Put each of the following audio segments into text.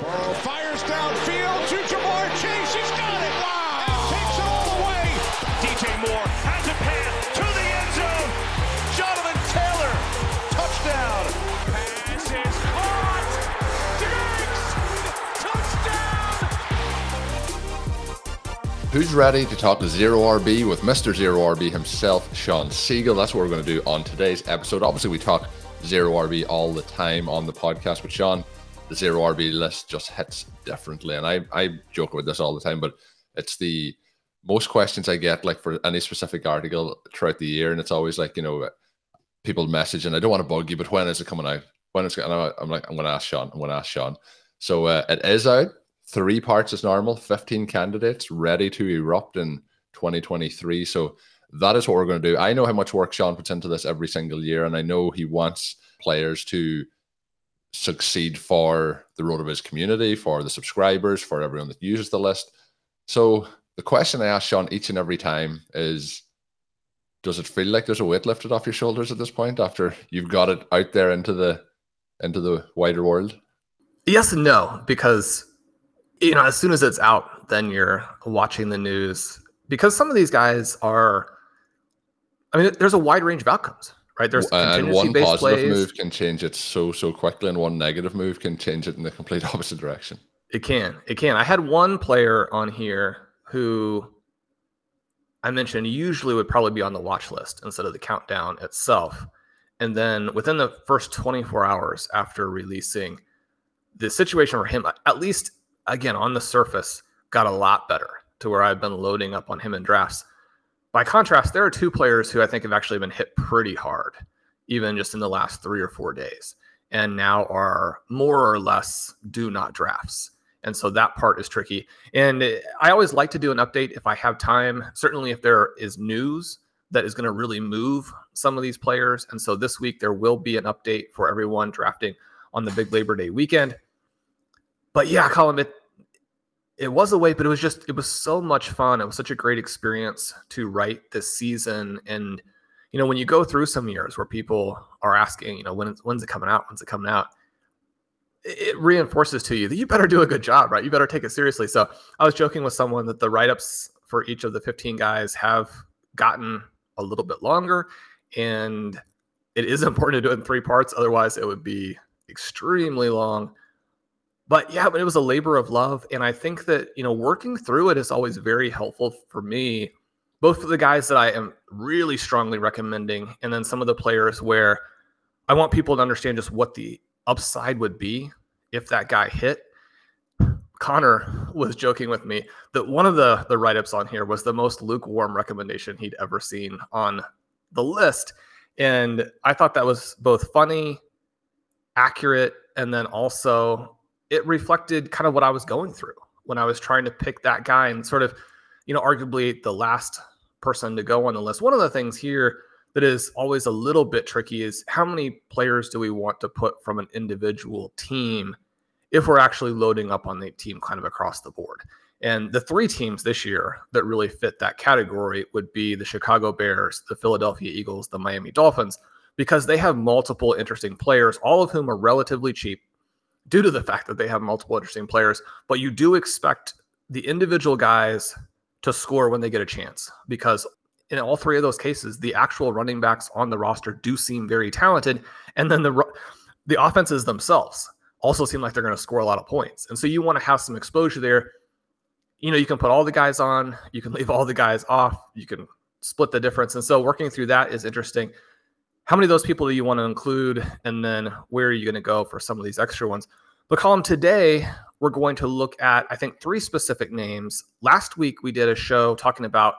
Burrow fires downfield to Ja'Marr Chase. He's got it. Wow. And takes it all the way. DJ Moore has a pass to the end zone. Jonathan Taylor, touchdown. Pass is caught. Diggs, touchdown. Who's ready to talk to Zero RB with Mr. Zero RB himself, Shawn Siegele? That's what we're going to do on today's episode. Obviously, we talk Zero RB all the time on the podcast, but Shawn, the zero RB list just hits differently. And I, I joke about this all the time, but it's the most questions I get like for any specific article throughout the year. And it's always like, you know, people message and I don't want to bug you, but when is it coming out? When is it? And I'm like, I'm going to ask Shawn. I'm going to ask Shawn. So uh, it is out. Three parts is normal. 15 candidates ready to erupt in 2023. So that is what we're going to do. I know how much work Shawn puts into this every single year, and I know he wants players to succeed for the his community, for the subscribers, for everyone that uses the list. So the question I ask Shawn each and every time is does it feel like there's a weight lifted off your shoulders at this point after you've got it out there into the into the wider world? Yes and no, because you know, as soon as it's out, then you're watching the news because some of these guys are I mean, there's a wide range of outcomes right? There's and one positive plays. move can change it so so quickly, and one negative move can change it in the complete opposite direction. It can, it can. I had one player on here who I mentioned usually would probably be on the watch list instead of the countdown itself, and then within the first 24 hours after releasing, the situation for him, at least again on the surface, got a lot better to where I've been loading up on him in drafts by contrast, there are two players who I think have actually been hit pretty hard, even just in the last three or four days, and now are more or less do not drafts. And so that part is tricky. And I always like to do an update if I have time, certainly if there is news that is going to really move some of these players. And so this week there will be an update for everyone drafting on the big Labor Day weekend. But yeah, Colm, it, it was a wait, but it was just it was so much fun. It was such a great experience to write this season. And you know, when you go through some years where people are asking, you know, when when's it coming out? When's it coming out? It reinforces to you that you better do a good job, right? You better take it seriously. So I was joking with someone that the write-ups for each of the 15 guys have gotten a little bit longer. And it is important to do it in three parts. Otherwise, it would be extremely long but yeah, but it was a labor of love. And I think that, you know, working through it is always very helpful for me, both for the guys that I am really strongly recommending, and then some of the players where I want people to understand just what the upside would be if that guy hit. Connor was joking with me that one of the the write-ups on here was the most lukewarm recommendation he'd ever seen on the list. And I thought that was both funny, accurate, and then also it reflected kind of what I was going through when I was trying to pick that guy and sort of, you know, arguably the last person to go on the list. One of the things here that is always a little bit tricky is how many players do we want to put from an individual team if we're actually loading up on the team kind of across the board. And the three teams this year that really fit that category would be the Chicago Bears, the Philadelphia Eagles, the Miami Dolphins, because they have multiple interesting players, all of whom are relatively cheap due to the fact that they have multiple interesting players. But you do expect the individual guys to score when they get a chance because in all three of those cases, the actual running backs on the roster do seem very talented, and then the the offenses themselves also seem like they're going to score a lot of points. And so you want to have some exposure there. You know, you can put all the guys on, you can leave all the guys off, you can split the difference. And so working through that is interesting. How many of those people do you want to include? And then where are you going to go for some of these extra ones? But Colm today, we're going to look at, I think, three specific names. Last week, we did a show talking about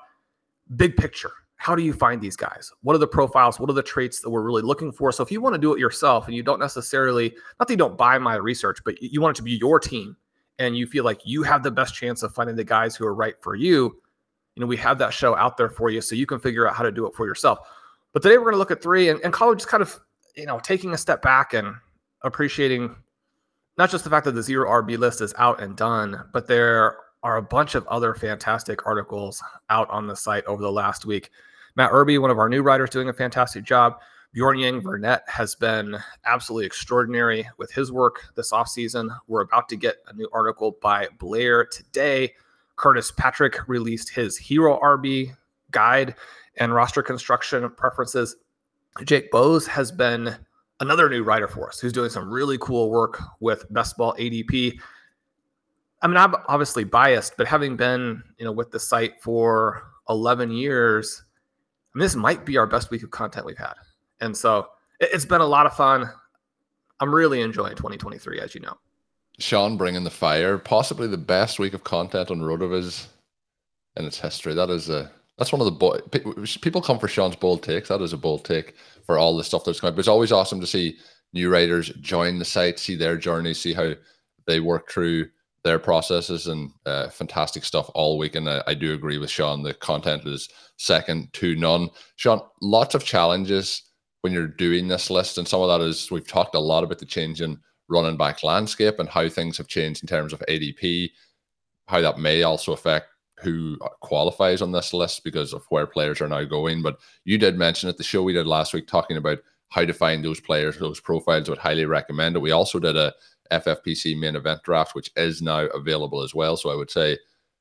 big picture. How do you find these guys? What are the profiles? What are the traits that we're really looking for? So if you want to do it yourself and you don't necessarily, not that you don't buy my research, but you want it to be your team and you feel like you have the best chance of finding the guys who are right for you, you know, we have that show out there for you so you can figure out how to do it for yourself. But today we're going to look at three and, and college just kind of, you know, taking a step back and appreciating not just the fact that the zero RB list is out and done, but there are a bunch of other fantastic articles out on the site over the last week. Matt Irby, one of our new writers, doing a fantastic job. Bjorn Yang Vernet has been absolutely extraordinary with his work this offseason. We're about to get a new article by Blair today. Curtis Patrick released his Hero RB guide and roster construction preferences. Jake Bowes has been another new writer for us who's doing some really cool work with Best Ball ADP. I mean, I'm obviously biased, but having been, you know, with the site for 11 years, I mean, this might be our best week of content we've had. And so it's been a lot of fun. I'm really enjoying 2023, as you know. Shawn bringing the fire, possibly the best week of content on Rotoviz in its history. That is a that's one of the boy, people come for Shawn's bold takes. That is a bold take for all the stuff that's coming. But it's always awesome to see new writers join the site, see their journey, see how they work through their processes, and uh, fantastic stuff all week. And I, I do agree with Shawn. The content is second to none. Shawn, lots of challenges when you're doing this list, and some of that is we've talked a lot about the change in running back landscape and how things have changed in terms of ADP, how that may also affect who qualifies on this list because of where players are now going. But you did mention at the show we did last week talking about how to find those players, those profiles. Would highly recommend it. We also did a FFPC main event draft, which is now available as well. So I would say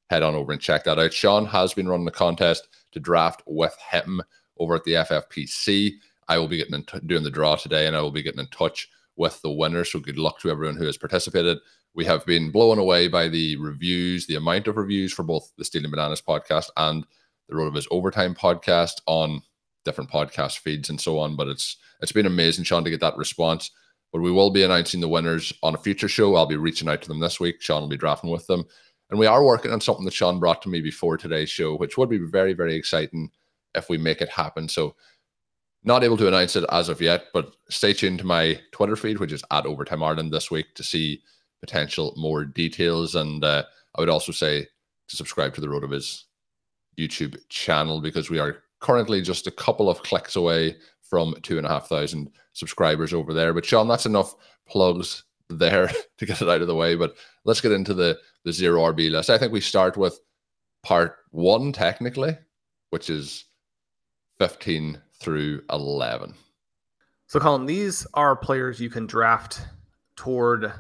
head on over and check that out. Shawn has been running the contest to draft with him over at the FFPC. I will be getting t- doing the draw today, and I will be getting in touch with the winner. So good luck to everyone who has participated. We have been blown away by the reviews, the amount of reviews for both the Stealing Bananas podcast and the RotoViz Overtime podcast on different podcast feeds and so on. But it's it's been amazing, Shawn, to get that response. But we will be announcing the winners on a future show. I'll be reaching out to them this week. Shawn will be drafting with them. And we are working on something that Shawn brought to me before today's show, which would be very, very exciting if we make it happen. So not able to announce it as of yet, but stay tuned to my Twitter feed, which is at Overtime Ireland this week to see potential more details. And uh, I would also say to subscribe to the RotoViz YouTube channel because we are currently just a couple of clicks away from two and a half thousand subscribers over there. But Shawn, that's enough plugs there to get it out of the way. But let's get into the the zero RB list. I think we start with part one technically, which is 15 through 11. So, Colm, these are players you can draft toward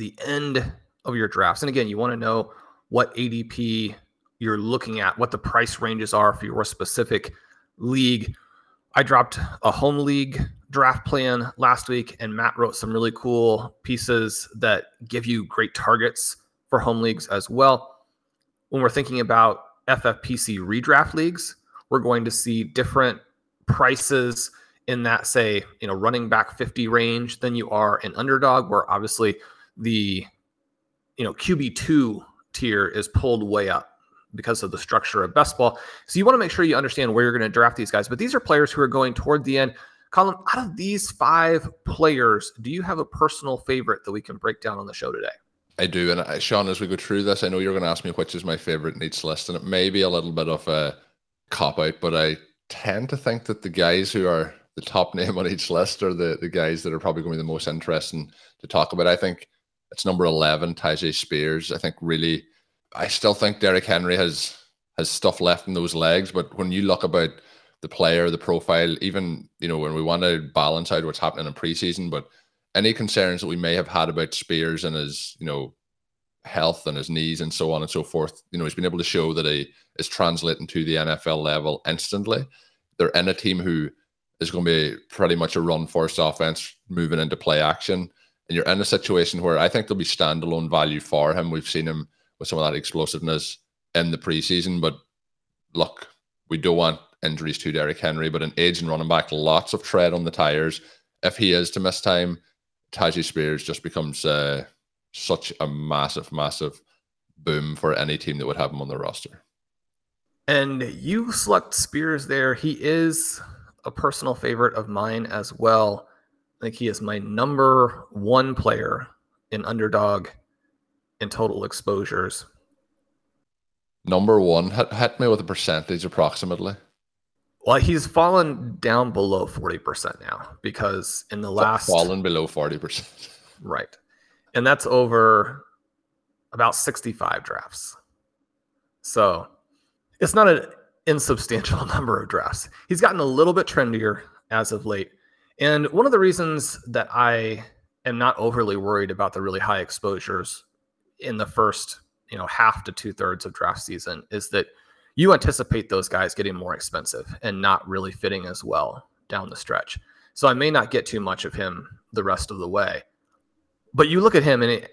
the end of your drafts. And again, you want to know what ADP you're looking at, what the price ranges are for your specific league. I dropped a home league draft plan last week, and Matt wrote some really cool pieces that give you great targets for home leagues as well. When we're thinking about FFPC redraft leagues, we're going to see different prices in that say you know running back 50 range than you are an underdog where obviously the you know qb2 tier is pulled way up because of the structure of best ball. So you want to make sure you understand where you're going to draft these guys but these are players who are going toward the end. Colm out of these five players do you have a personal favorite that we can break down on the show today? I do, and uh, Shawn, as we go through this, I know you're going to ask me which is my favorite in each list, and it may be a little bit of a cop out, but I tend to think that the guys who are the top name on each list are the, the guys that are probably going to be the most interesting to talk about. I think it's number 11, Tyjae Spears. I think really, I still think Derrick Henry has has stuff left in those legs. But when you look about the player, the profile, even, you know, when we want to balance out what's happening in preseason, but any concerns that we may have had about Spears and his, you know, health and his knees and so on and so forth. You know, he's been able to show that he is translating to the NFL level instantly. They're in a team who is going to be pretty much a run first offense moving into play action. And you're in a situation where I think there'll be standalone value for him. We've seen him with some of that explosiveness in the preseason, but look, we don't want injuries to Derrick Henry, but an aging running back, lots of tread on the tires. If he is to miss time, Tyjae Spears just becomes uh, such a massive, massive boom for any team that would have him on their roster. And you select Spears there. He is a personal favorite of mine as well. I think he is my number one player in underdog in total exposures. Number one, hit, hit me with a percentage approximately. Well, he's fallen down below 40% now because in the last. Fallen below 40%. Right. And that's over about 65 drafts. So it's not an insubstantial number of drafts. He's gotten a little bit trendier as of late. And one of the reasons that I am not overly worried about the really high exposures in the first, you know, half to two thirds of draft season is that you anticipate those guys getting more expensive and not really fitting as well down the stretch. So I may not get too much of him the rest of the way. But you look at him and it,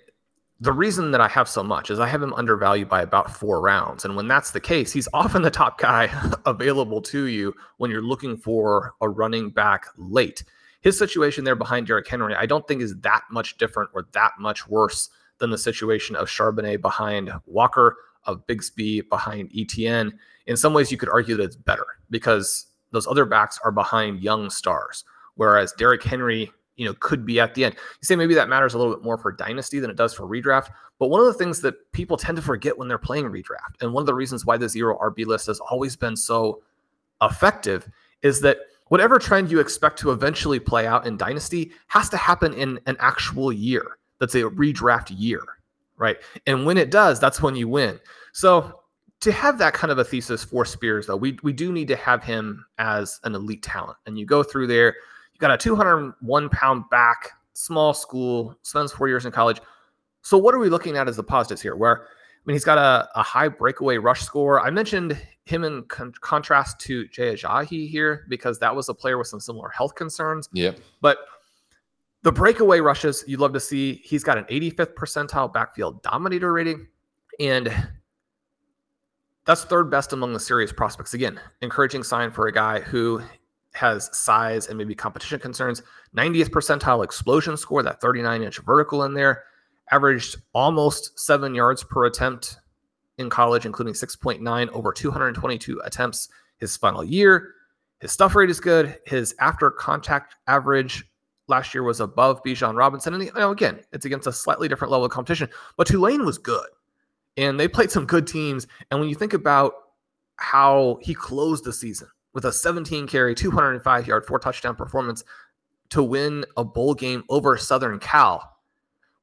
the reason that I have so much is I have him undervalued by about four rounds. And when that's the case, he's often the top guy available to you when you're looking for a running back late. His situation there behind Derrick Henry, I don't think is that much different or that much worse than the situation of Charbonnet behind Walker, of Bigsby behind ETN. In some ways, you could argue that it's better because those other backs are behind young stars, whereas Derrick Henry you know could be at the end. You say maybe that matters a little bit more for dynasty than it does for redraft. But one of the things that people tend to forget when they're playing redraft, and one of the reasons why the zero RB list has always been so effective, is that whatever trend you expect to eventually play out in dynasty has to happen in an actual year. That's a redraft year, right? And when it does, that's when you win. So to have that kind of a thesis for Spears, though, we we do need to have him as an elite talent. And you go through there you got a 201 pound back, small school, spends four years in college. So what are we looking at as the positives here? Where mean, he's got a, a high breakaway rush score. I mentioned him in con- contrast to Jay Ajayi here because that was a player with some similar health concerns. Yep. But the breakaway rushes you'd love to see. He's got an 85th percentile backfield dominator rating, and that's third best among the serious prospects. Again, encouraging sign for a guy who has size and maybe competition concerns. 90th percentile explosion score, that 39 inch vertical in there, averaged almost seven yards per attempt in college, including 6.9 over 222 attempts his final year. His stuff rate is good. His after contact average last year was above Bijan Robinson. And you know, again, it's against a slightly different level of competition, but Tulane was good. And they played some good teams. And when you think about how he closed the season, with a 17 carry, 205 yard, four touchdown performance to win a bowl game over Southern Cal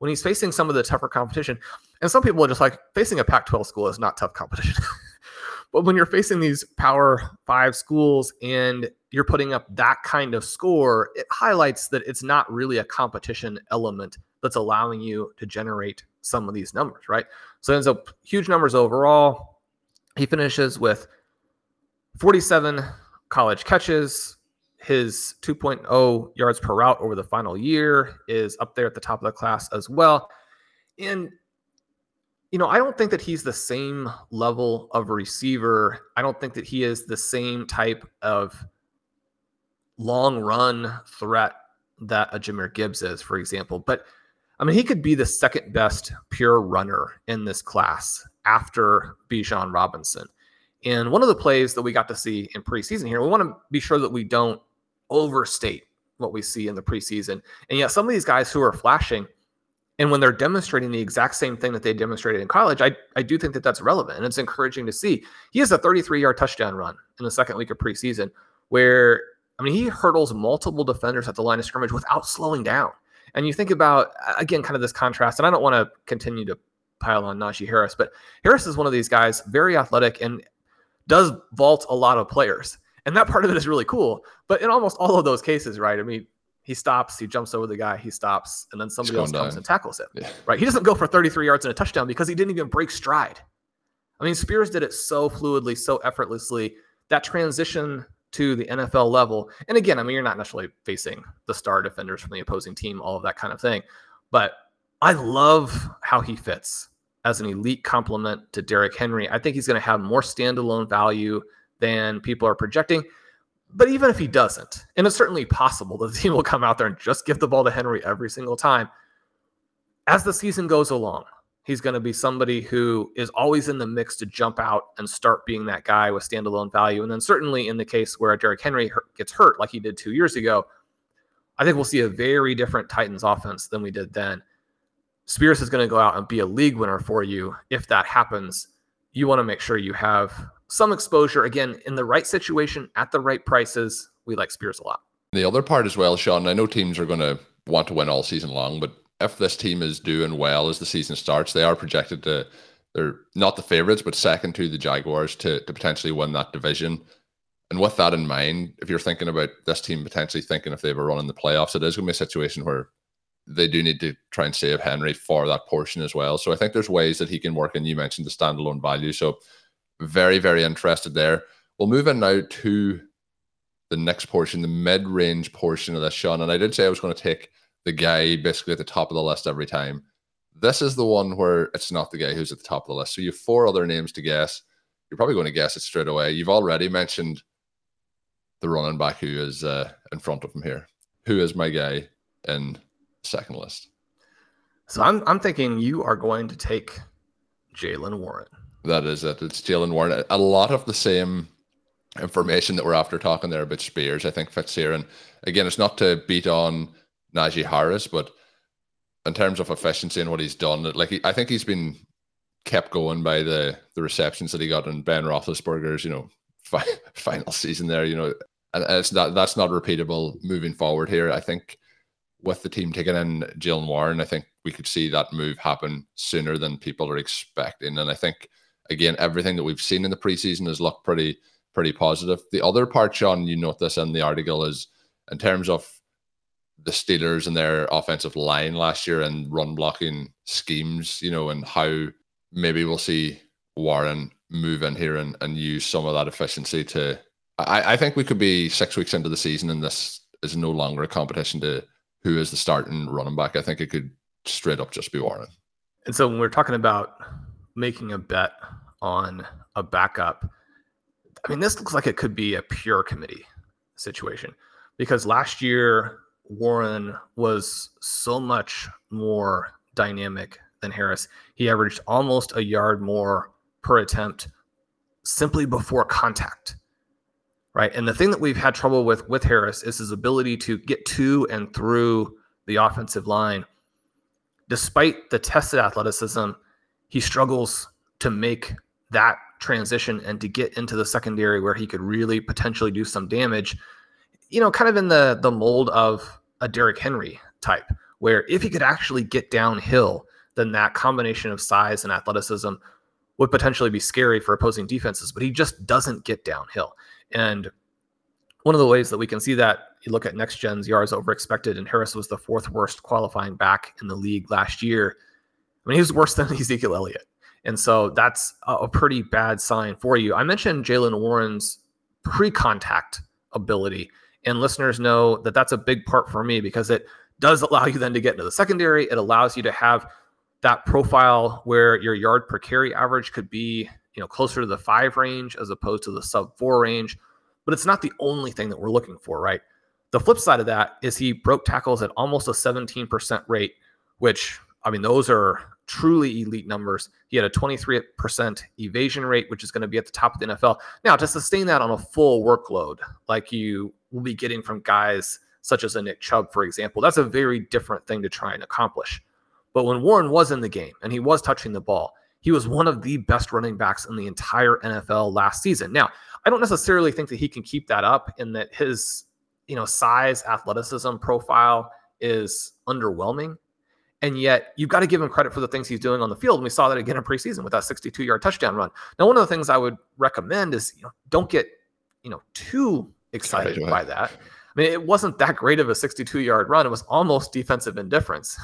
when he's facing some of the tougher competition. And some people are just like facing a Pac 12 school is not tough competition. but when you're facing these Power Five schools and you're putting up that kind of score, it highlights that it's not really a competition element that's allowing you to generate some of these numbers, right? So ends up huge numbers overall. He finishes with 47 college catches. His 2.0 yards per route over the final year is up there at the top of the class as well. And, you know, I don't think that he's the same level of receiver. I don't think that he is the same type of long run threat that a Jahmyr Gibbs is, for example. But I mean, he could be the second best pure runner in this class after Bijan Robinson. And one of the plays that we got to see in preseason here, we want to be sure that we don't overstate what we see in the preseason. And yet, some of these guys who are flashing, and when they're demonstrating the exact same thing that they demonstrated in college, I, I do think that that's relevant and it's encouraging to see. He has a 33 yard touchdown run in the second week of preseason where, I mean, he hurdles multiple defenders at the line of scrimmage without slowing down. And you think about, again, kind of this contrast, and I don't want to continue to pile on Najee Harris, but Harris is one of these guys, very athletic. And does vault a lot of players. And that part of it is really cool. But in almost all of those cases, right? I mean, he stops, he jumps over the guy, he stops, and then somebody else comes down. and tackles him. Yeah. Right? He doesn't go for 33 yards and a touchdown because he didn't even break stride. I mean, Spears did it so fluidly, so effortlessly. That transition to the NFL level, and again, I mean, you're not necessarily facing the star defenders from the opposing team, all of that kind of thing. But I love how he fits as an elite complement to Derrick Henry. I think he's going to have more standalone value than people are projecting. But even if he doesn't, and it's certainly possible that team will come out there and just give the ball to Henry every single time, as the season goes along, he's going to be somebody who is always in the mix to jump out and start being that guy with standalone value. And then certainly in the case where Derrick Henry gets hurt, like he did two years ago, I think we'll see a very different Titans offense than we did then. Spears is going to go out and be a league winner for you. If that happens, you want to make sure you have some exposure again in the right situation at the right prices. We like Spears a lot. The other part as well, Shawn, I know teams are going to want to win all season long, but if this team is doing well as the season starts, they are projected to they're not the favorites, but second to the Jaguars to, to potentially win that division. And with that in mind, if you're thinking about this team potentially thinking if they a run in the playoffs, it is going to be a situation where they do need to try and save Henry for that portion as well. So I think there's ways that he can work. And you mentioned the standalone value. So very, very interested there. We'll move in now to the next portion, the mid range portion of this, Shawn. And I did say I was going to take the guy basically at the top of the list every time. This is the one where it's not the guy who's at the top of the list. So you have four other names to guess. You're probably going to guess it straight away. You've already mentioned the running back who is uh, in front of him here. Who is my guy in second list? So I'm I'm thinking you are going to take Jaylen Warren. That is it. It's Jaylen Warren. A lot of the same information that we're after talking there about Spears, I think fits here. And again, it's not to beat on Najee Harris, but in terms of efficiency and what he's done, like he, I think he's been kept going by the the receptions that he got in Ben Roethlisberger's, you know, fi- final season there. You know, and it's not that's not repeatable moving forward here. I think with the team taking in Jaylen Warren, I think we could see that move happen sooner than people are expecting. And I think again, everything that we've seen in the preseason has looked pretty pretty positive. The other part, Shawn, you note this in the article is in terms of the Steelers and their offensive line last year and run blocking schemes, you know, and how maybe we'll see Warren move in here and, and use some of that efficiency to. I, I think we could be six weeks into the season and this is no longer a competition to who is the starting running back. I think it could straight up just be Warren. And so when we're talking about making a bet on a backup, I mean, this looks like it could be a pure committee situation because last year Warren was so much more dynamic than Harris. He averaged almost a yard more per attempt simply before contact. Right. And the thing that we've had trouble with with Harris is his ability to get to and through the offensive line. Despite the tested athleticism, he struggles to make that transition and to get into the secondary where he could really potentially do some damage you know, kind of in the the mold of a Derrick Henry type, where if he could actually get downhill, then that combination of size and athleticism would potentially be scary for opposing defenses. But he just doesn't get downhill. And one of the ways that we can see that, you look at next gen's yards over expected, and Harris was the fourth worst qualifying back in the league last year. I mean, he was worse than Ezekiel Elliott. And so that's a pretty bad sign for you. I mentioned Jaylen Warren's pre contact ability. And listeners know that that's a big part for me because it does allow you then to get into the secondary. It allows you to have that profile where your yard per carry average could be, you know, closer to the five range as opposed to the sub four range. But it's not the only thing that we're looking for, right? The flip side of that is he broke tackles at almost a 17% rate, which I mean, those are truly elite numbers. He had a 23% evasion rate, which is going to be at the top of the NFL. Now, to sustain that on a full workload, like you will be getting from guys such as a Nick Chubb, for example, that's a very different thing to try and accomplish. But when Warren was in the game and he was touching the ball, he was one of the best running backs in the entire NFL last season. Now, I don't necessarily think that he can keep that up in that his, you know, size, athleticism profile is underwhelming and yet you've got to give him credit for the things he's doing on the field. And we saw that again in preseason with that 62 yard touchdown run. Now, one of the things I would recommend is, you know, don't get, you know, too excited by that. I mean, it wasn't that great of a 62 yard run. It was almost defensive indifference.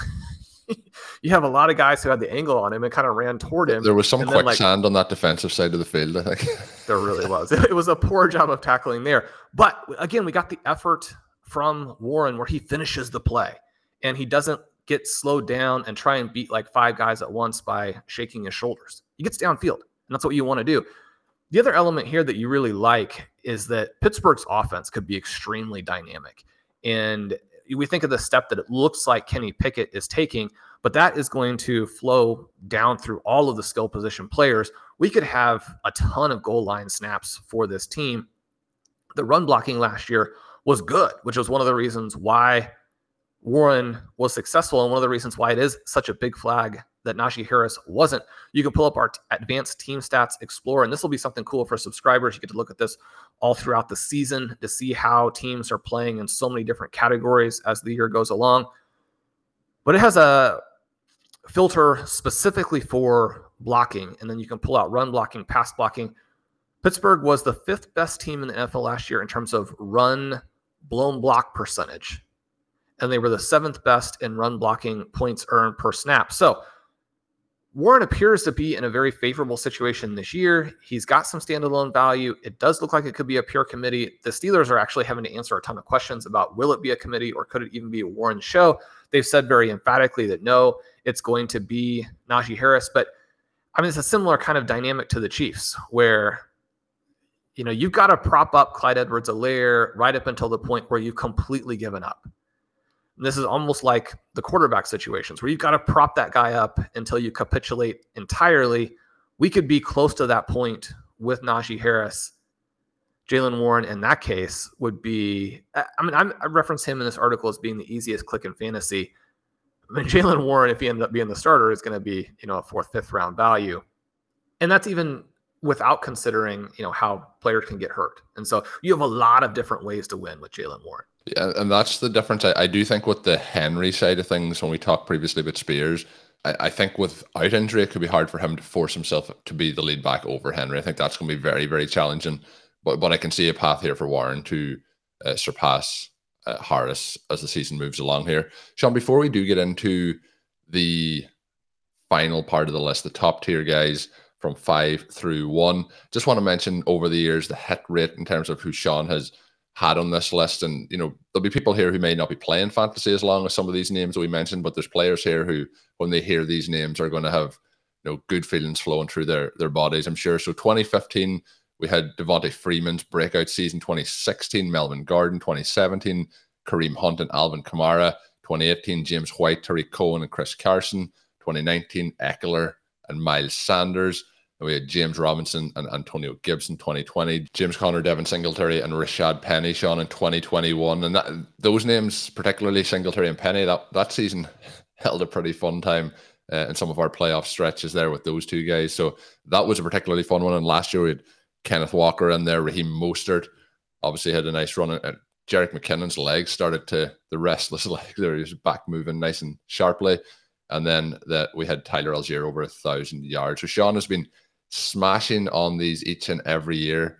you have a lot of guys who had the angle on him and kind of ran toward him. There was some quicksand like, on that defensive side of the field, I think. there really was. It was a poor job of tackling there. But again, we got the effort from Warren where he finishes the play and he doesn't get slowed down and try and beat like five guys at once by shaking his shoulders. He gets downfield, and that's what you want to do. The other element here that you really like is that Pittsburgh's offense could be extremely dynamic. And we think of the step that it looks like Kenny Pickett is taking, but that is going to flow down through all of the skill position players. We could have a ton of goal line snaps for this team. The run blocking last year was good, which was one of the reasons why Warren was successful and one of the reasons why it is such a big flag that Najee Harris wasn't. You can pull up our t- advanced team stats explorer, and this will be something cool for subscribers. You get to look at this all throughout the season to see how teams are playing in so many different categories as the year goes along. But it has a filter specifically for blocking, and then you can pull out run blocking, pass blocking. Pittsburgh was the fifth best team in the NFL last year in terms of run blown block percentage and they were the seventh best in run blocking points earned per snap. So Warren appears to be in a very favorable situation this year. He's got some standalone value. It does look like it could be a pure committee. The Steelers are actually having to answer a ton of questions about will it be a committee or could it even be a Warren show? They've said very emphatically that no, it's going to be Najee Harris. But I mean, it's a similar kind of dynamic to the Chiefs where you know you've got to prop up Clyde Edwards-Helaire right up until the point where you've completely given up. And this is almost like the quarterback situations where you've got to prop that guy up until you capitulate entirely. We could be close to that point with Najee Harris. Jaylen Warren in that case would be, I mean, I'm, i reference him in this article as being the easiest click in fantasy. I mean, Jaylen Warren, if he ends up being the starter, is going to be, you know, a fourth, fifth round value. And that's even without considering, you know, how players can get hurt. And so you have a lot of different ways to win with Jaylen Warren. Yeah, and that's the difference. I, I, do think with the Henry side of things, when we talked previously about Spears, I, I, think without injury, it could be hard for him to force himself to be the lead back over Henry. I think that's going to be very, very challenging. But but I can see a path here for Warren to uh, surpass uh, Harris as the season moves along here. Shawn, before we do get into the final part of the list, the top tier guys from five through one, just want to mention over the years the hit rate in terms of who Shawn has had on this list. And, you know, there'll be people here who may not be playing fantasy as long as some of these names that we mentioned, but there's players here who, when they hear these names, are going to have, you know, good feelings flowing through their, their bodies, I'm sure. So 2015, we had Devonta Freeman's breakout season, 2016, Melvin Gordon, 2017, Kareem Hunt and Alvin Kamara, 2018, James White, Tarik Cohen, and Chris Carson, 2019, Ekeler and Miles Sanders. We had James Robinson and Antonio Gibson 2020, James Conner, Devin Singletary, and Rashad Penny, Shawn, in 2021. And that, those names, particularly Singletary and Penny, that, that season held a pretty fun time uh, in some of our playoff stretches there with those two guys. So that was a particularly fun one. And last year we had Kenneth Walker in there, Raheem Mostert obviously had a nice run. And Jerick McKinnon's legs started to, the restless legs there, he was back moving nice and sharply. And then that we had Tyler Allgeier over a thousand yards. So Shawn has been smashing on these each and every year.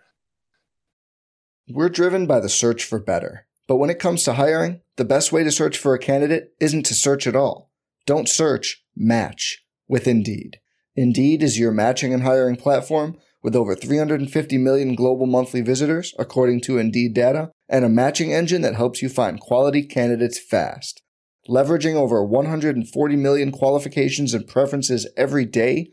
We're driven by the search for better. But when it comes to hiring, the best way to search for a candidate isn't to search at all. Don't search, match with Indeed. Indeed is your matching and hiring platform with over 350 million global monthly visitors, according to Indeed data, and a matching engine that helps you find quality candidates fast. Leveraging over 140 million qualifications and preferences every day,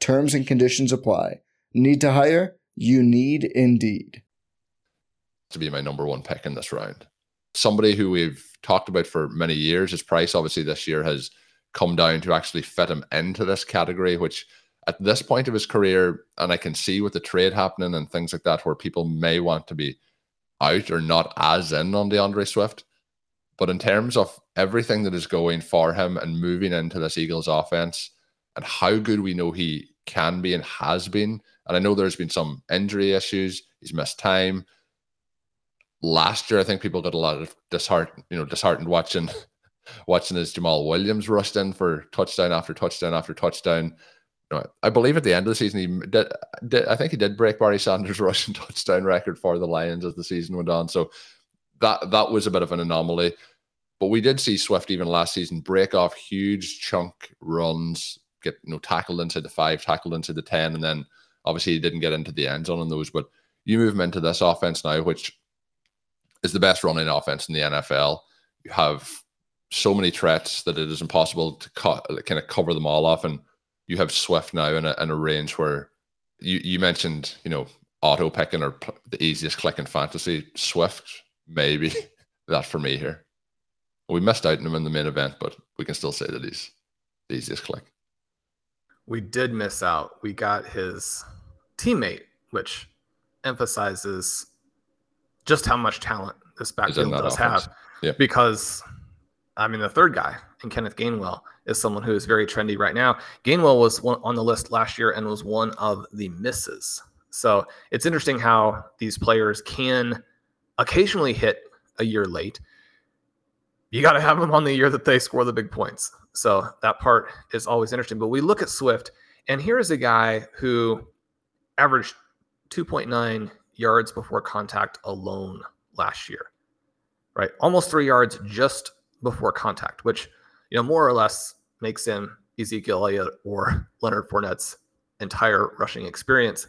Terms and conditions apply. Need to hire? You need Indeed. To be my number one pick in this round. Somebody who we've talked about for many years, his price obviously this year has come down to actually fit him into this category, which at this point of his career, and I can see with the trade happening and things like that, where people may want to be out or not as in on D'Andre Swift. But in terms of everything that is going for him and moving into this Eagles offense and how good we know he can be and has been, and I know there's been some injury issues, he's missed time. Last year, I think people got a lot of disheartened, you know, disheartened watching watching as Jamaal Williams rushed in for touchdown after touchdown after touchdown. You know, I believe at the end of the season, he did, did, I think he did break Barry Sanders' rushing touchdown record for the Lions as the season went on. So that that was a bit of an anomaly. But we did see Swift even last season break off huge chunk runs, get you know tackled into the five, tackled into the ten, and then obviously he didn't get into the end zone on those. But you move him into this offense now, which is the best running offense in the NFL. You have so many threats that it is impossible to cut, kind of cover them all off. And you have Swift now in a, in a range where you, you mentioned, you know, auto picking or the easiest click in fantasy. Swift, maybe that for me here. We missed out on him in the main event, but we can still say that he's the easiest click. We did miss out. We got his teammate, which emphasizes just how much talent this backfield does offense. have. Yeah. Because, I mean, the third guy in Kenneth Gainwell is someone who is very trendy right now. Gainwell was one on the list last year and was one of the misses. So it's interesting how these players can occasionally hit a year late you got to have them on the year that they score the big points. So that part is always interesting. But we look at Swift, and here is a guy who averaged 2.9 yards before contact alone last year, right? Almost three yards just before contact, which, you know, more or less makes him Ezekiel Elliott or Leonard Fournette's entire rushing experience.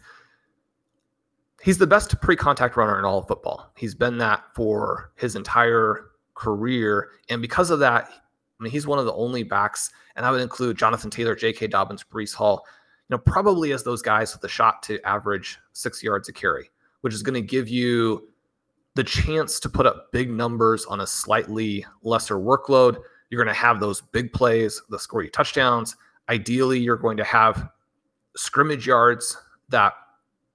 He's the best pre contact runner in all of football. He's been that for his entire career. And because of that, I mean, he's one of the only backs, and I would include Jonathan Taylor, J.K. Dobbins, Breece Hall, you know, probably as those guys with the shot to average six yards a carry, which is going to give you the chance to put up big numbers on a slightly lesser workload. You're going to have those big plays that score you touchdowns. Ideally, you're going to have scrimmage yards that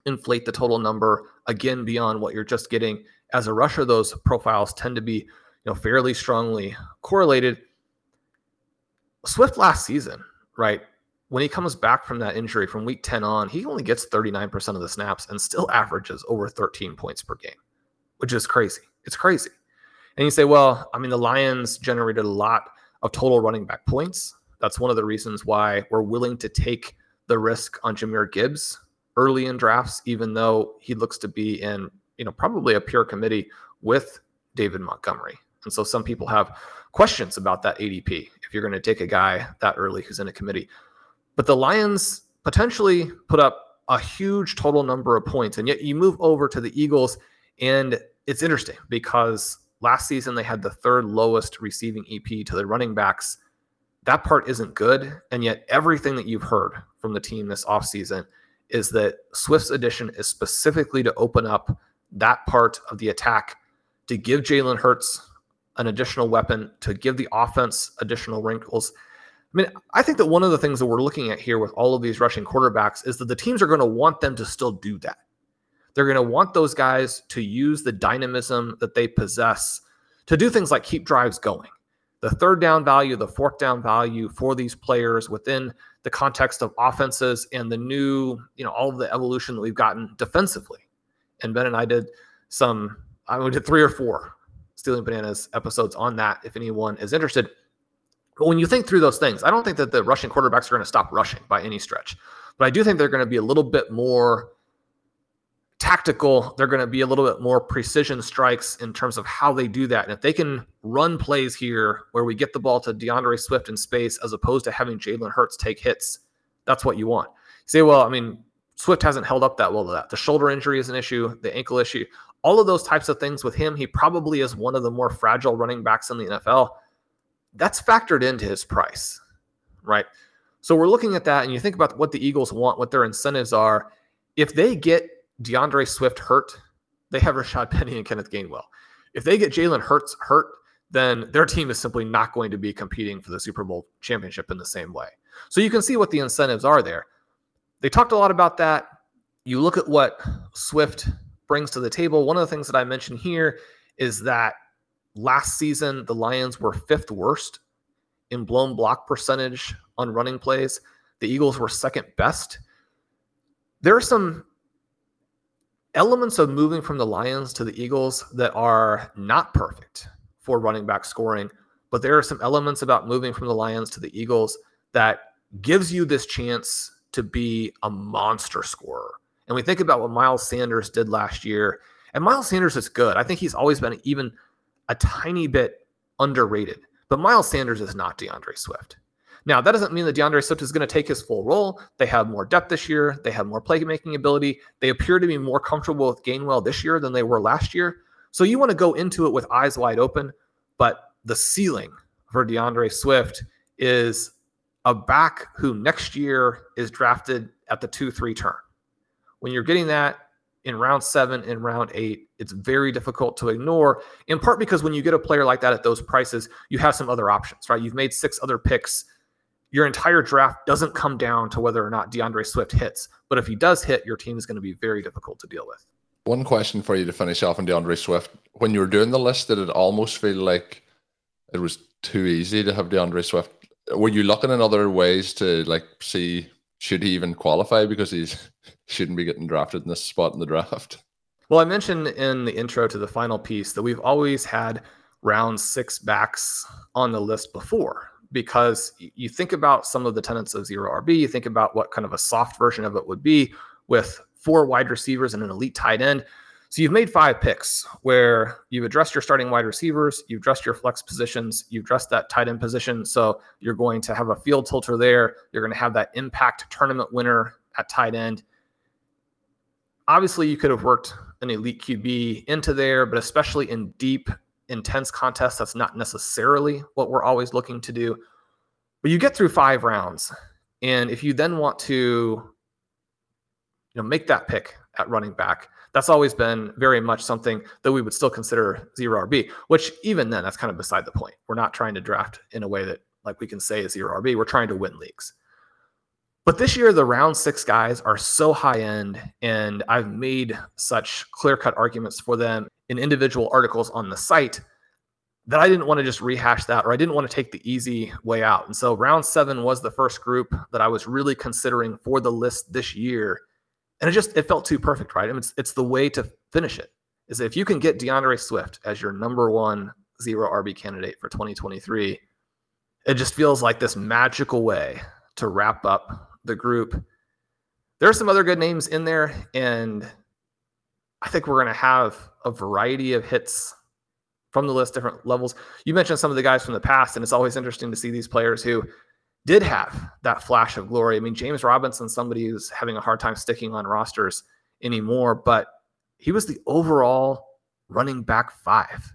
inflate the total number again beyond what you're just getting as a rusher. Those profiles tend to be you know, fairly strongly correlated. Swift last season, right? When he comes back from that injury from week 10 on, he only gets 39% of the snaps and still averages over 13 points per game, which is crazy. It's crazy. And you say, well, I mean, the Lions generated a lot of total running back points. That's one of the reasons why we're willing to take the risk on Jahmyr Gibbs early in drafts, even though he looks to be in, you know, probably a pure committee with David Montgomery. And so some people have questions about that ADP if you're going to take a guy that early who's in a committee. But the Lions potentially put up a huge total number of points. And yet you move over to the Eagles, and it's interesting because last season they had the third lowest receiving EP to the running backs. That part isn't good. And yet everything that you've heard from the team this offseason is that Swift's addition is specifically to open up that part of the attack to give Jalen Hurts an additional weapon to give the offense additional wrinkles. I mean, I think that one of the things that we're looking at here with all of these rushing quarterbacks is that the teams are going to want them to still do that. They're going to want those guys to use the dynamism that they possess to do things like keep drives going. The third down value, the fourth down value for these players within the context of offenses and the new, you know, all of the evolution that we've gotten defensively. And Ben and I did some, I mean, we did three or four Stealing Bananas episodes on that if anyone is interested. But when you think through those things, I don't think that the rushing quarterbacks are going to stop rushing by any stretch. But I do think they're going to be a little bit more tactical. They're going to be a little bit more precision strikes in terms of how they do that. And if they can run plays here where we get the ball to D'Andre Swift in space as opposed to having Jalen Hurts take hits, that's what you want. You say, well, I mean, Swift hasn't held up that well to that. The shoulder injury is an issue, the ankle issue all of those types of things with him, he probably is one of the more fragile running backs in the NFL. That's factored into his price, right? So we're looking at that, and you think about what the Eagles want, what their incentives are. If they get D'Andre Swift hurt, they have Rashad Penny and Kenneth Gainwell. If they get Jalen Hurts hurt, then their team is simply not going to be competing for the Super Bowl championship in the same way. So you can see what the incentives are there. They talked a lot about that. You look at what Swift brings to the table. One of the things that I mentioned here is that last season, the Lions were fifth worst in blown block percentage on running plays. The Eagles were second best. There are some elements of moving from the Lions to the Eagles that are not perfect for running back scoring, but there are some elements about moving from the Lions to the Eagles that gives you this chance to be a monster scorer. And we think about what Miles Sanders did last year, and Miles Sanders is good. I think he's always been even a tiny bit underrated, but Miles Sanders is not D'Andre Swift. Now, that doesn't mean that D'Andre Swift is going to take his full role. They have more depth this year. They have more playmaking ability. They appear to be more comfortable with Gainwell this year than they were last year. So you want to go into it with eyes wide open. But the ceiling for D'Andre Swift is a back who next year is drafted at the 2 3 turn. When you're getting that in round seven and round eight, it's very difficult to ignore, in part because when you get a player like that at those prices, you have some other options, right? You've made six other picks. Your entire draft doesn't come down to whether or not D'Andre Swift hits. But if he does hit, your team is going to be very difficult to deal with. One question for you to finish off on D'Andre Swift. When you were doing the list, did it almost feel like it was too easy to have D'Andre Swift? Were you looking in other ways to like see should he even qualify because he's shouldn't be getting drafted in this spot in the draft? Well, I mentioned in the intro to the final piece that we've always had round six backs on the list before because you think about some of the tenets of zero RB, you think about what kind of a soft version of it would be with four wide receivers and an elite tight end. So you've made five picks where you've addressed your starting wide receivers, you've addressed your flex positions, you've addressed that tight end position. So you're going to have a field tilter there. You're going to have that impact tournament winner at tight end. Obviously, you could have worked an elite QB into there, but especially in deep, intense contests, that's not necessarily what we're always looking to do. But you get through five rounds. And if you then want to you know, make that pick at running back. That's always been very much something that we would still consider zero RB, which even then, that's kind of beside the point. We're not trying to draft in a way that like we can say is zero RB. We're trying to win leagues. But this year, the round six guys are so high end, and I've made such clear cut arguments for them in individual articles on the site that I didn't want to just rehash that or I didn't want to take the easy way out. And so round seven was the first group that I was really considering for the list this year and it just it felt too perfect, right? I mean, it's it's the way to finish it. Is if you can get D'Andre Swift as your number one zero RB candidate for 2023, it just feels like this magical way to wrap up the group. There are some other good names in there, and I think we're going to have a variety of hits from the list, different levels. You mentioned some of the guys from the past, and it's always interesting to see these players who did have that flash of glory. I mean, James Robinson, somebody who's having a hard time sticking on rosters anymore, but he was the overall running back five.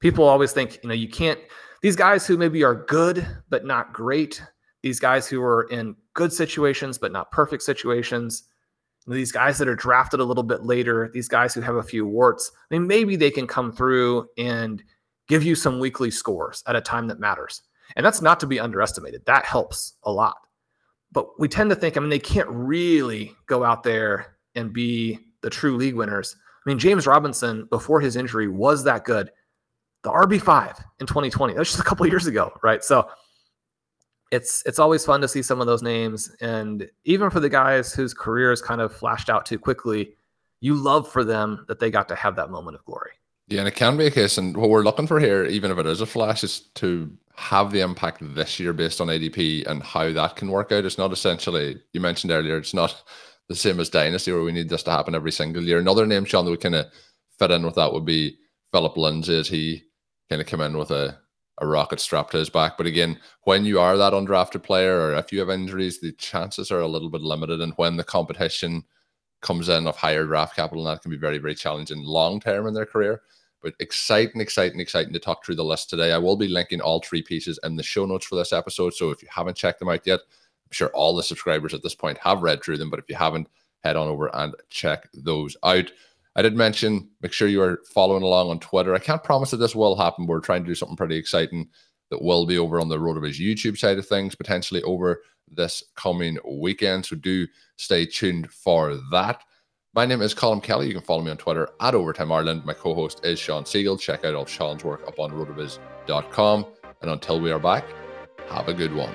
People always think, you know, you can't, these guys who maybe are good, but not great, these guys who are in good situations, but not perfect situations, these guys that are drafted a little bit later, these guys who have a few warts, I mean, maybe they can come through and give you some weekly scores at a time that matters. And that's not to be underestimated. That helps a lot. But we tend to think, I mean, they can't really go out there and be the true league winners. I mean, James Robinson, before his injury, was that good. The RB5 in 2020, that was just a couple years ago, right? So it's it's always fun to see some of those names. And even for the guys whose careers kind of flashed out too quickly, you love for them that they got to have that moment of glory. Yeah, and it can be a case. And what we're looking for here, even if it is a flash, is to have the impact this year based on ADP and how that can work out. It's not essentially, you mentioned earlier, it's not the same as Dynasty where we need this to happen every single year. Another name, Shawn, that would kind of fit in with that would be Phillip Lindsay as he kind of come in with a, a rocket strapped to his back. But again, when you are that undrafted player or if you have injuries, the chances are a little bit limited. And when the competition comes in of higher draft capital, and that can be very, very challenging long term in their career. But exciting, exciting, exciting to talk through the list today. I will be linking all three pieces in the show notes for this episode. So if you haven't checked them out yet, I'm sure all the subscribers at this point have read through them. But if you haven't, head on over and check those out. I did mention make sure you are following along on Twitter. I can't promise that this will happen. We're trying to do something pretty exciting that will be over on the RotoViz YouTube side of things, potentially over this coming weekend. So do stay tuned for that. My name is Colm Kelly. You can follow me on Twitter at Overtime Ireland. My co host is Shawn Siegele. Check out all Shawn's work up on rotoviz.com. And until we are back, have a good one.